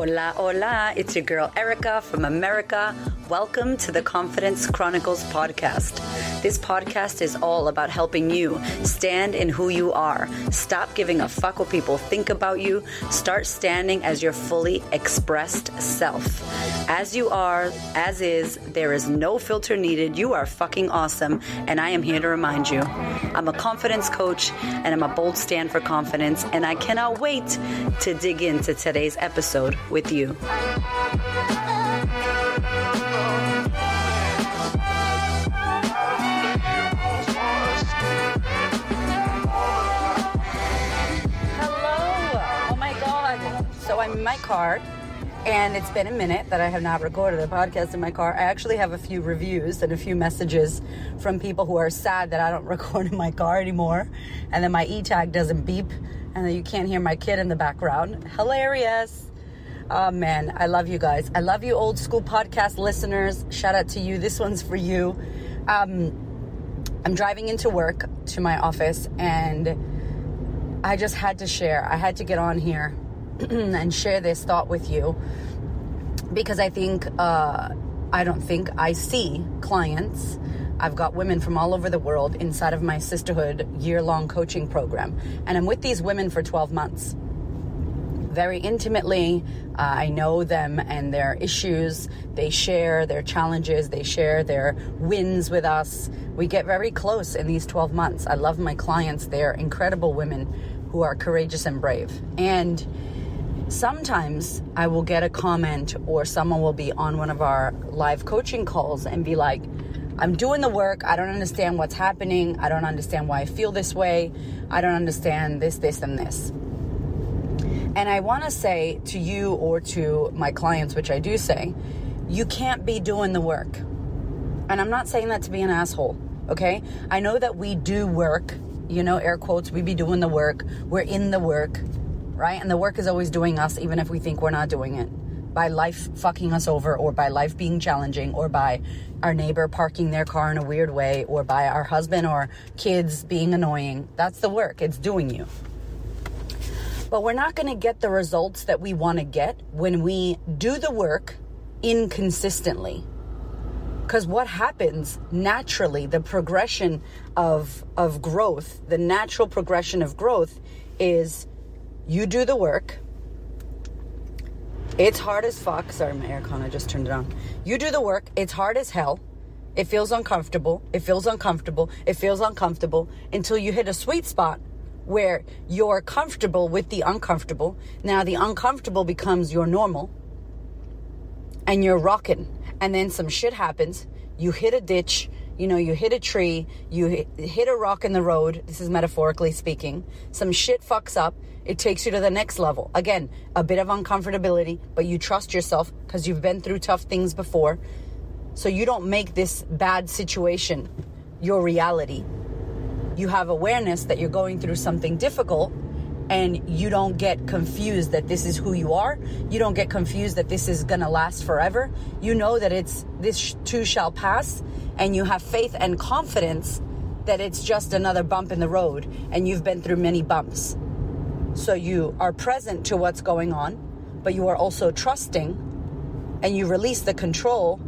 Hola, hola. It's your girl Erika from America. Welcome to the Confidence Chronicles podcast. This podcast is all about helping you stand in who you are. Stop giving a fuck what people think about you. Start standing as your fully expressed self. As you are, as is, there is no filter needed. You are fucking awesome, and I am here to remind you. I'm a confidence coach, and I'm a bold stand for confidence, and I cannot wait to dig into today's episode with you. Hello. Oh my God. So I'm in my car. And it's been a minute that I have not recorded a podcast in my car. I actually have a few reviews and a few messages from people who are sad that I don't record in my car anymore and that my e tag doesn't beep and that you can't hear my kid in the background. Hilarious. Oh man, I love you guys. I love you, old school podcast listeners. Shout out to you. This one's for you. Um, I'm driving into work to my office and I just had to share. I had to get on here and share this thought with you because I think, uh, I don't think I see clients. I've got women from all over the world inside of my Sistahood year long coaching program. And I'm with these women for 12 months. Very intimately, uh, I know them and their issues. They share their challenges, they share their wins with us. We get very close in these 12 months. I love my clients. They're incredible women who are courageous and brave. And sometimes I will get a comment or someone will be on one of our live coaching calls and be like, I'm doing the work. I don't understand what's happening. I don't understand why I feel this way. I don't understand this, this, and this. And I want to say to you or to my clients, which I do say, you can't be doing the work. And I'm not saying that to be an asshole, okay? I know that we do work, you know, air quotes, we be doing the work. We're in the work, right? And the work is always doing us, even if we think we're not doing it. By life fucking us over, or by life being challenging, or by our neighbor parking their car in a weird way, or by our husband or kids being annoying. That's the work, it's doing you. But we're not going to get the results that we want to get when we do the work inconsistently. Because what happens naturally, the progression of, of growth, the natural progression of growth is you do the work. It's hard as fuck. Sorry, my aircon, I just turned it on. You do the work. It's hard as hell. It feels uncomfortable. It feels uncomfortable. It feels uncomfortable until you hit a sweet spot where you're comfortable with the uncomfortable. Now the uncomfortable becomes your normal and you're rocking. And then some shit happens. You hit a ditch, you know, you hit a tree, you hit a rock in the road. This is metaphorically speaking. Some shit fucks up. It takes you to the next level. Again, a bit of uncomfortability, but you trust yourself because you've been through tough things before. So you don't make this bad situation your reality you have awareness that you're going through something difficult and you don't get confused that this is who you are. You don't get confused that this is going to last forever. You know that it's this too shall pass and you have faith and confidence that it's just another bump in the road and you've been through many bumps. So you are present to what's going on, but you are also trusting and you release the control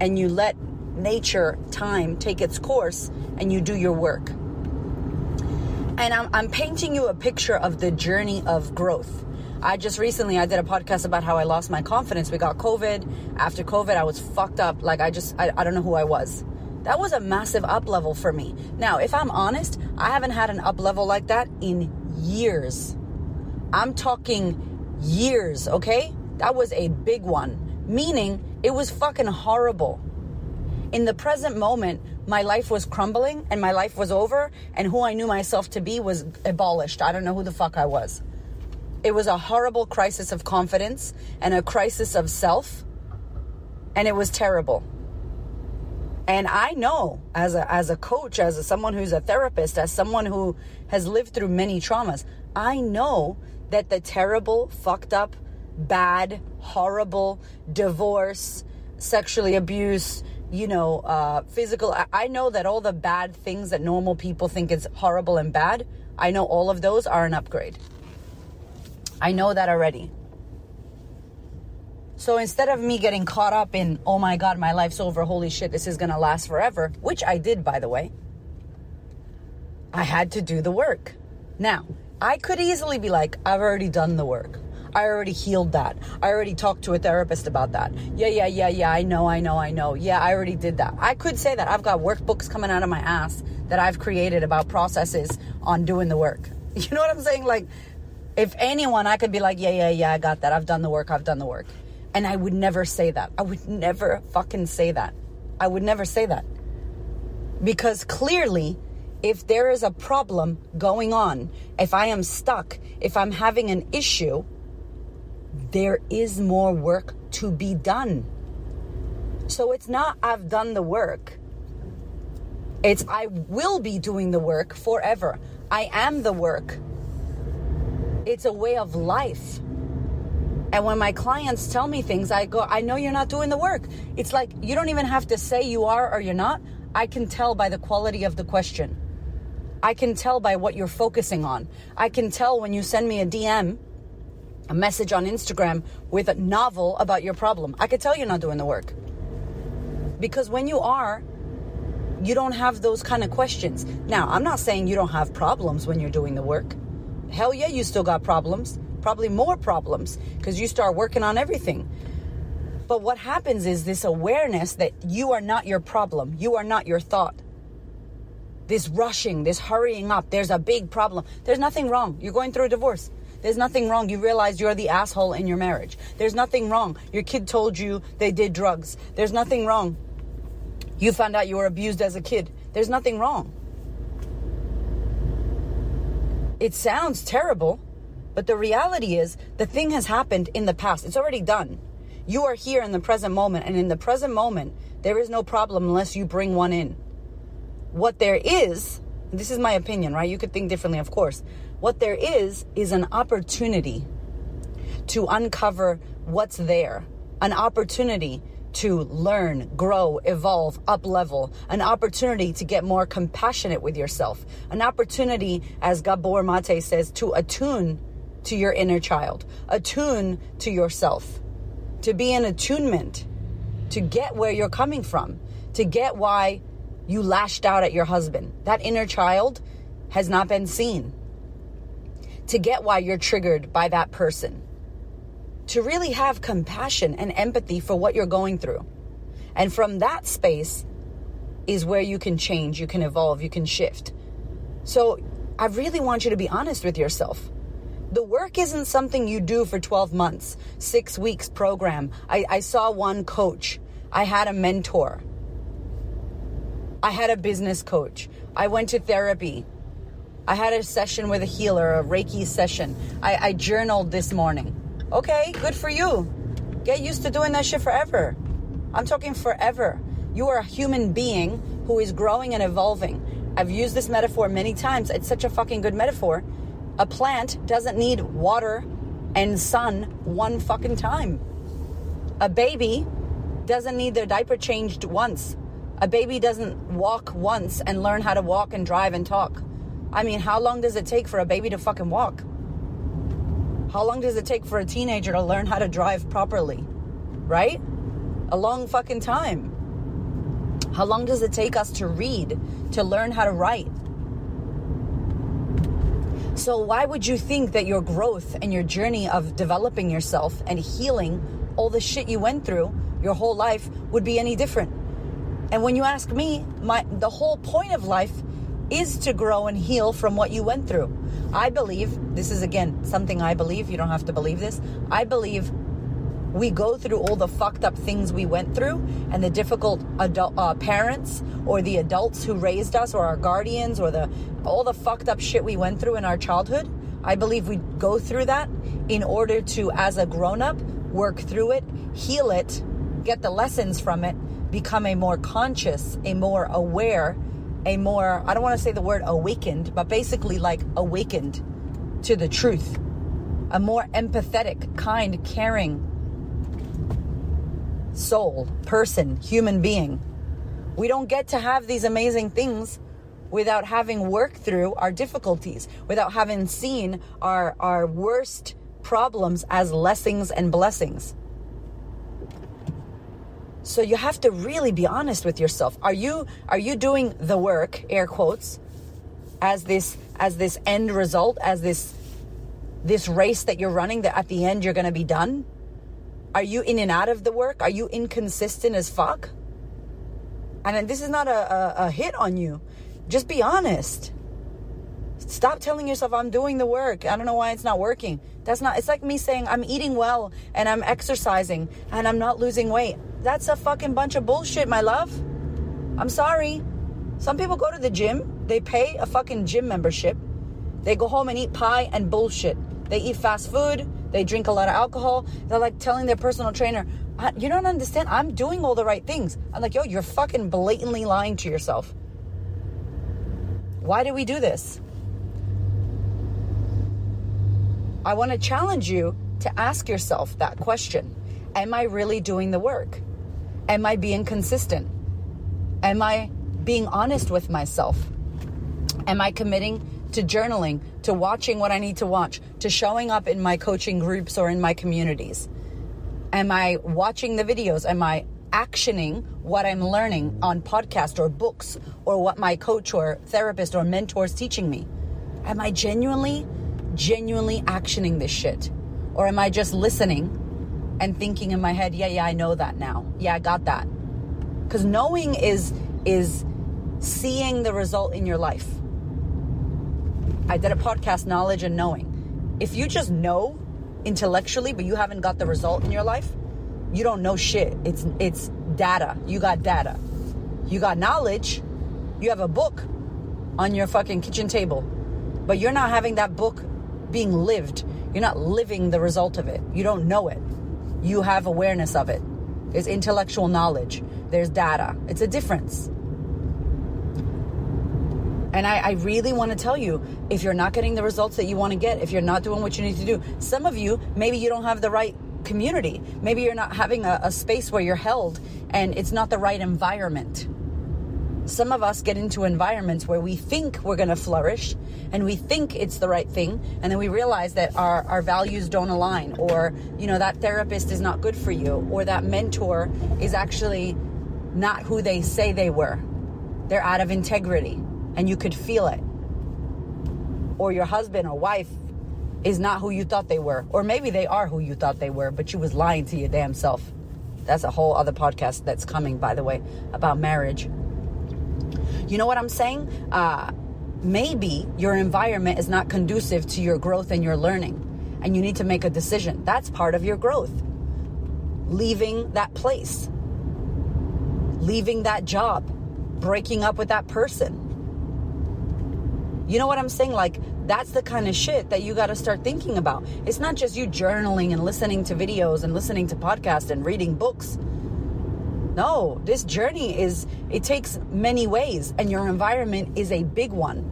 and you let nature, time take its course and you do your work. And I'm, I'm painting you a picture of the journey of growth. I just recently I did a podcast about how I lost my confidence. We got COVID. After COVID, I was fucked up. Like I just I, I don't know who I was. That was a massive up level for me. Now, if I'm honest, I haven't had an up level like that in years. I'm talking years, okay? That was a big one. Meaning it was fucking horrible. In the present moment, my life was crumbling and my life was over, and who I knew myself to be was abolished. I don't know who the fuck I was. It was a horrible crisis of confidence and a crisis of self, and it was terrible. And I know as a, as a coach, as a, someone who's a therapist, as someone who has lived through many traumas, I know that the terrible, fucked up, bad, horrible divorce, sexually abuse, you know, uh, physical. I know that all the bad things that normal people think is horrible and bad, I know all of those are an upgrade. I know that already. So instead of me getting caught up in, oh my God, my life's over, holy shit, this is gonna last forever, which I did, by the way, I had to do the work. Now, I could easily be like, I've already done the work. I already healed that. I already talked to a therapist about that. Yeah, yeah, yeah, yeah. I know, I know, I know. Yeah, I already did that. I could say that. I've got workbooks coming out of my ass that I've created about processes on doing the work. You know what I'm saying? Like, if anyone, I could be like, yeah, yeah, yeah, I got that. I've done the work. I've done the work. And I would never say that. I would never fucking say that. I would never say that. Because clearly, if there is a problem going on, if I am stuck, if I'm having an issue, there is more work to be done. So it's not I've done the work. It's I will be doing the work forever. I am the work. It's a way of life. And when my clients tell me things, I go, I know you're not doing the work. It's like you don't even have to say you are or you're not. I can tell by the quality of the question. I can tell by what you're focusing on. I can tell when you send me a DM, a message on Instagram with a novel about your problem. I could tell you're not doing the work. Because when you are, you don't have those kind of questions. Now, I'm not saying you don't have problems when you're doing the work. Hell yeah, you still got problems. Probably more problems because you start working on everything. But what happens is this awareness that you are not your problem, you are not your thought this rushing, this hurrying up. There's a big problem. There's nothing wrong. You're going through a divorce. There's nothing wrong. You realize you're the asshole in your marriage. There's nothing wrong. Your kid told you they did drugs. There's nothing wrong. You found out you were abused as a kid. There's nothing wrong. It sounds terrible, but the reality is the thing has happened in the past. It's already done. You are here in the present moment, and in the present moment, there is no problem unless you bring one in. What there is, this is my opinion, right? You could think differently, of course. What there is, is an opportunity to uncover what's there, an opportunity to learn, grow, evolve, up level, an opportunity to get more compassionate with yourself, an opportunity, as Gabor Mate says, to attune to your inner child, attune to yourself, to be in attunement, to get where you're coming from, to get why you lashed out at your husband. That inner child has not been seen. To get why you're triggered by that person. To really have compassion and empathy for what you're going through. And from that space is where you can change, you can evolve, you can shift. So I really want you to be honest with yourself. The work isn't something you do for 12 months, six weeks program. I, I saw one coach. I had a mentor. I had a business coach. I went to therapy. I had a session with a healer, a Reiki session. I, I journaled this morning. Okay, good for you. Get used to doing that shit forever. I'm talking forever. You are a human being who is growing and evolving. I've used this metaphor many times. It's such a fucking good metaphor. A plant doesn't need water and sun one fucking time. A baby doesn't need their diaper changed once. A baby doesn't walk once and learn how to walk and drive and talk. I mean, how long does it take for a baby to fucking walk? How long does it take for a teenager to learn how to drive properly? Right? A long fucking time. How long does it take us to read, to learn how to write? So, why would you think that your growth and your journey of developing yourself and healing all the shit you went through your whole life would be any different? And when you ask me, my the whole point of life is to grow and heal from what you went through. I believe this is again something I believe. You don't have to believe this. I believe we go through all the fucked up things we went through and the difficult adult uh, parents or the adults who raised us or our guardians or the all the fucked up shit we went through in our childhood. I believe we go through that in order to, as a grown up, work through it, heal it, get the lessons from it, become a more conscious, a more aware, a more, I don't want to say the word awakened, but basically like awakened to the truth, a more empathetic, kind, caring soul, person, human being. We don't get to have these amazing things without having worked through our difficulties, without having seen our, our worst problems as lessons and blessings. So you have to really be honest with yourself. Are you are you doing the work, air quotes, as this as this end result, as this this race that you're running that at the end you're going to be done? Are you in and out of the work? Are you inconsistent as fuck? And this is not a, a, a hit on you. Just be honest. Stop telling yourself I'm doing the work. I don't know why it's not working. That's not, it's like me saying I'm eating well and I'm exercising and I'm not losing weight. That's a fucking bunch of bullshit, my love. I'm sorry. Some people go to the gym, they pay a fucking gym membership, they go home and eat pie and bullshit. They eat fast food, they drink a lot of alcohol. They're like telling their personal trainer, You don't understand. I'm doing all the right things. I'm like, Yo, you're fucking blatantly lying to yourself. Why do we do this? I want to challenge you to ask yourself that question Am I really doing the work? Am I being consistent? Am I being honest with myself? Am I committing to journaling, to watching what I need to watch, to showing up in my coaching groups or in my communities? Am I watching the videos? Am I actioning what I'm learning on podcast or books or what my coach or therapist or mentor is teaching me? Am I genuinely genuinely actioning this shit? Or am I just listening and thinking in my head, yeah, yeah, I know that now. Yeah, I got that. Cuz knowing is is seeing the result in your life. I did a podcast knowledge and knowing. If you just know intellectually but you haven't got the result in your life, you don't know shit. It's it's data. You got data. You got knowledge. You have a book on your fucking kitchen table. But you're not having that book being lived. You're not living the result of it. You don't know it. You have awareness of it. There's intellectual knowledge. There's data. It's a difference. And I, I, really want to tell you if you're not getting the results that you want to get, if you're not doing what you need to do, some of you, maybe you don't have the right community. Maybe you're not having a, a space where you're held and it's not the right environment. Some of us get into environments where we think we're going to flourish and we think it's the right thing and then we realize that our, our values don't align or you know that therapist is not good for you or that mentor is actually not who they say they were. They're out of integrity and you could feel it. Or your husband or wife is not who you thought they were or maybe they are who you thought they were but you was lying to your damn self. That's a whole other podcast that's coming by the way about marriage you know what i'm saying? Uh, maybe your environment is not conducive to your growth and your learning and you need to make a decision. That's part of your growth. Leaving that place. Leaving that job. Breaking up with that person. You know what i'm saying? Like that's the kind of shit that you got to start thinking about. It's not just you journaling and listening to videos and listening to podcasts and reading books no, this journey is, it takes many ways, and your environment is a big one.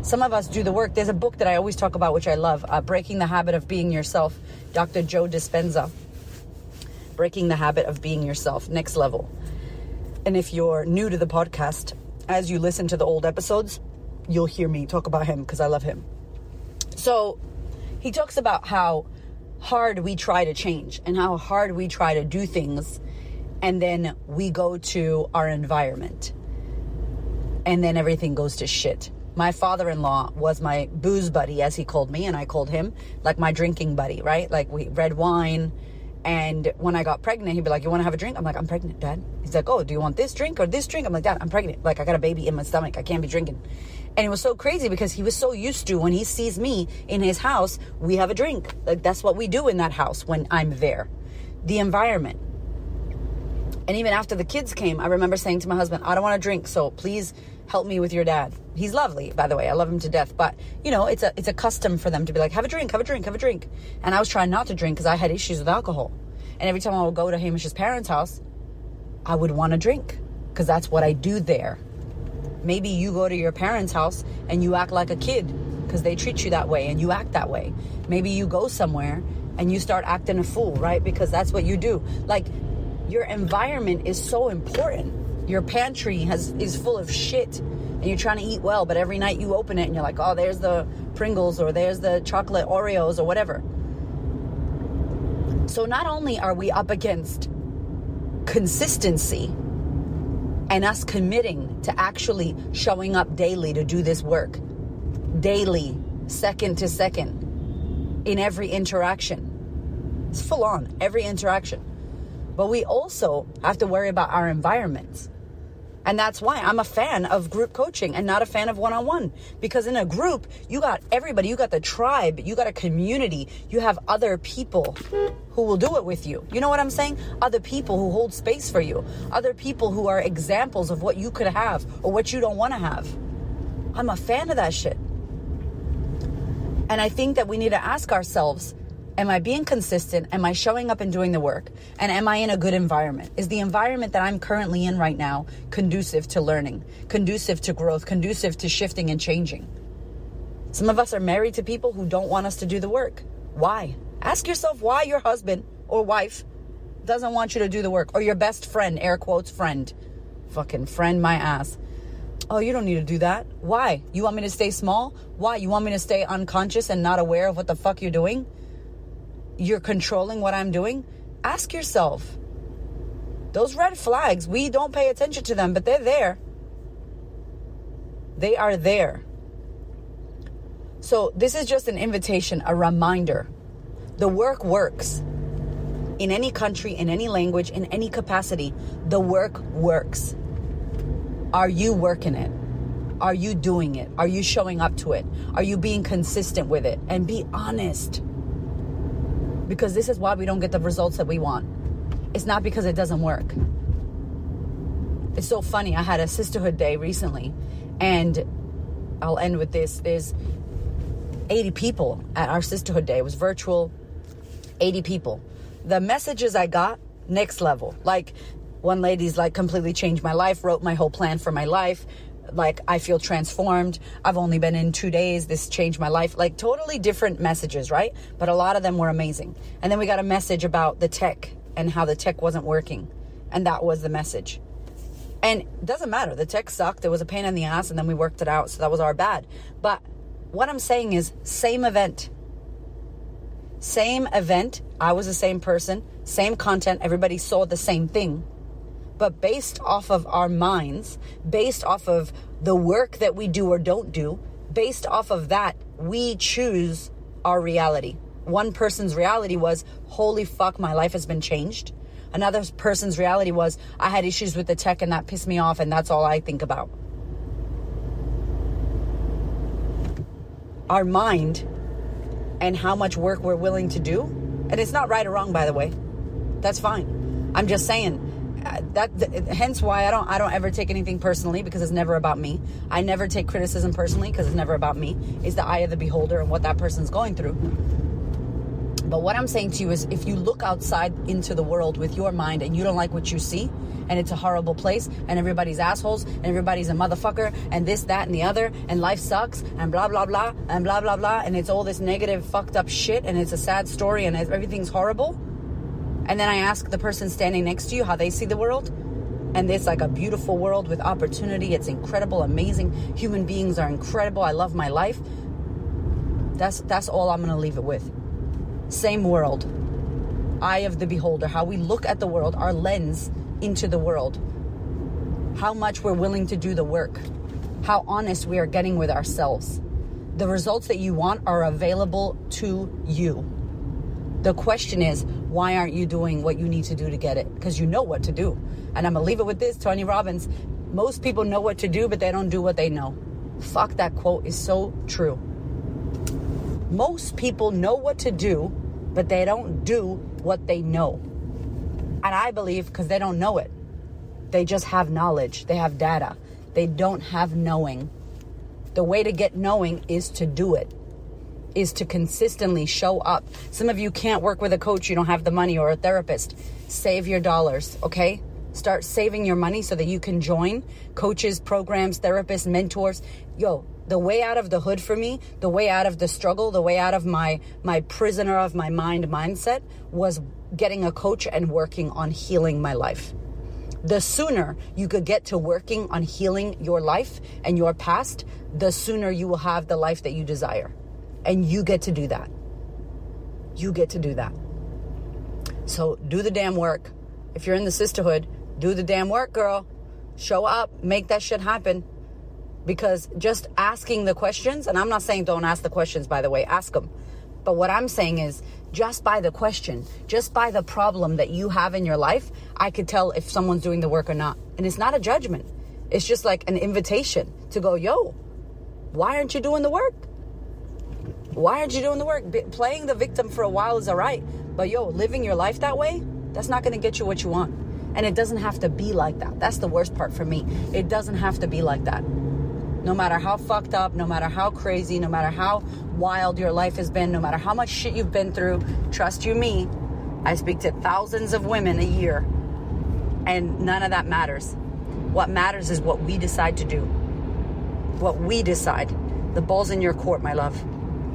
Some of us do the work. There's a book that I always talk about, which I love uh, Breaking the Habit of Being Yourself, Dr. Joe Dispenza. Breaking the Habit of Being Yourself, next level. And if you're new to the podcast, as you listen to the old episodes, you'll hear me talk about him because I love him. So he talks about how hard we try to change and how hard we try to do things and then we go to our environment. And then everything goes to shit. My father-in-law was my booze buddy as he called me and i called him like my drinking buddy right? Like we red wine. And when i got pregnant he'd be like you want to have a drink? I'm like i'm pregnant dad. He's like oh do you want this drink or this drink? I'm like dad i'm pregnant. Like i got a baby in my stomach. I can't be drinking. And it was so crazy because he was so used to when he sees me in his house we have a drink. Like that's what we do in that house when i'm there. The environment and even after the kids came, I remember saying to my husband, I don't want to drink, so please help me with your dad. He's lovely, by the way. I love him to death. But, you know, it's a it's a custom for them to be like, have a drink, have a drink, have a drink. And I was trying not to drink because I had issues with alcohol. And every time I would go to Hamish's parents' house, I would want to drink because that's what I do there. Maybe you go to your parents' house and you act like a kid because they treat you that way and you act that way. Maybe you go somewhere and you start acting a fool, right? Because that's what you do. Like your environment is so important. Your pantry has is full of shit and you're trying to eat well, but every night you open it and you're like, "Oh, there's the Pringles or there's the chocolate Oreos or whatever." So not only are we up against consistency and us committing to actually showing up daily to do this work, daily, second to second, in every interaction. It's full on, every interaction. But we also have to worry about our environments. And that's why I'm a fan of group coaching and not a fan of one on one. Because in a group, you got everybody, you got the tribe, you got a community, you have other people who will do it with you. You know what I'm saying? Other people who hold space for you, other people who are examples of what you could have or what you don't want to have. I'm a fan of that shit. And I think that we need to ask ourselves Am I being consistent? Am I showing up and doing the work? And am I in a good environment? Is the environment that I'm currently in right now conducive to learning, conducive to growth, conducive to shifting and changing? Some of us are married to people who don't want us to do the work. Why? Ask yourself why your husband or wife doesn't want you to do the work, or your best friend, air quotes, friend. Fucking friend, my ass. Oh, you don't need to do that. Why? You want me to stay small? Why? You want me to stay unconscious and not aware of what the fuck you're doing? You're controlling what I'm doing, ask yourself. Those red flags, we don't pay attention to them, but they're there. They are there. So, this is just an invitation, a reminder. The work works. In any country, in any language, in any capacity, the work works. Are you working it? Are you doing it? Are you showing up to it? Are you being consistent with it? And be honest because this is why we don't get the results that we want. It's not because it doesn't work. It's so funny. I had a Sistahood day recently, and I'll end with this. There's 80 people at our Sistahood day. It was virtual, 80 people. The messages I got, next level. Like, one lady's like completely changed my life, wrote my whole plan for my life, like I feel transformed. I've only been in two days. This changed my life. Like totally different messages, right? But a lot of them were amazing. And then we got a message about the tech and how the tech wasn't working. And that was the message. And it doesn't matter. The tech sucked. It was a pain in the ass. And then we worked it out. So that was our bad. But what I'm saying is same event. Same event. I was the same person. Same content. Everybody saw the same thing but based off of our minds, based off of the work that we do or don't do, based off of that, we choose our reality. One person's reality was, holy fuck, my life has been changed. Another person's reality was, I had issues with the tech and that pissed me off, and that's all I think about. Our mind and how much work we're willing to do, and it's not right or wrong, by the way. That's fine. I'm just saying, that hence why I don't I don't ever take anything personally because it's never about me. I never take criticism personally because it's never about me. It's the eye of the beholder and what that person's going through. But what I'm saying to you is if you look outside into the world with your mind and you don't like what you see and it's a horrible place and everybody's assholes and everybody's a motherfucker and this that and the other and life sucks and blah blah blah and blah blah blah and it's all this negative fucked up shit and it's a sad story and everything's horrible and then I ask the person standing next to you how they see the world. And it's like a beautiful world with opportunity. It's incredible, amazing. Human beings are incredible. I love my life. That's that's all I'm gonna leave it with. Same world. Eye of the beholder, how we look at the world, our lens into the world. How much we're willing to do the work. How honest we are getting with ourselves. The results that you want are available to you. The question is, why aren't you doing what you need to do to get it? Because you know what to do. And I'm going to leave it with this Tony Robbins. Most people know what to do, but they don't do what they know. Fuck, that quote is so true. Most people know what to do, but they don't do what they know. And I believe because they don't know it. They just have knowledge, they have data. They don't have knowing. The way to get knowing is to do it is to consistently show up. Some of you can't work with a coach, you don't have the money, or a therapist. Save your dollars, okay? Start saving your money so that you can join coaches, programs, therapists, mentors. Yo, the way out of the hood for me, the way out of the struggle, the way out of my my prisoner of my mind mindset was getting a coach and working on healing my life. The sooner you could get to working on healing your life and your past, the sooner you will have the life that you desire. And you get to do that. You get to do that. So do the damn work. if you're in the Sistahood, do the damn work, girl. Show up, make that shit happen. Because just asking the questions, and I'm not saying don't ask the questions, by the way, ask them. But what I'm saying is, just by the question, just by the problem that you have in your life, I could tell if someone's doing the work or not. And it's not a judgment, it's just like an invitation to go, yo, why aren't you doing the work? Why aren't you doing the work? Be- playing the victim for a while is all right. But yo, living your life that way, that's not going to get you what you want. And it doesn't have to be like that. That's the worst part for me. It doesn't have to be like that. No matter how fucked up, no matter how crazy, no matter how wild your life has been, no matter how much shit you've been through, trust you me, I speak to thousands of women a year, and none of that matters. What matters is what we decide to do. What we decide. The ball's in your court, my love.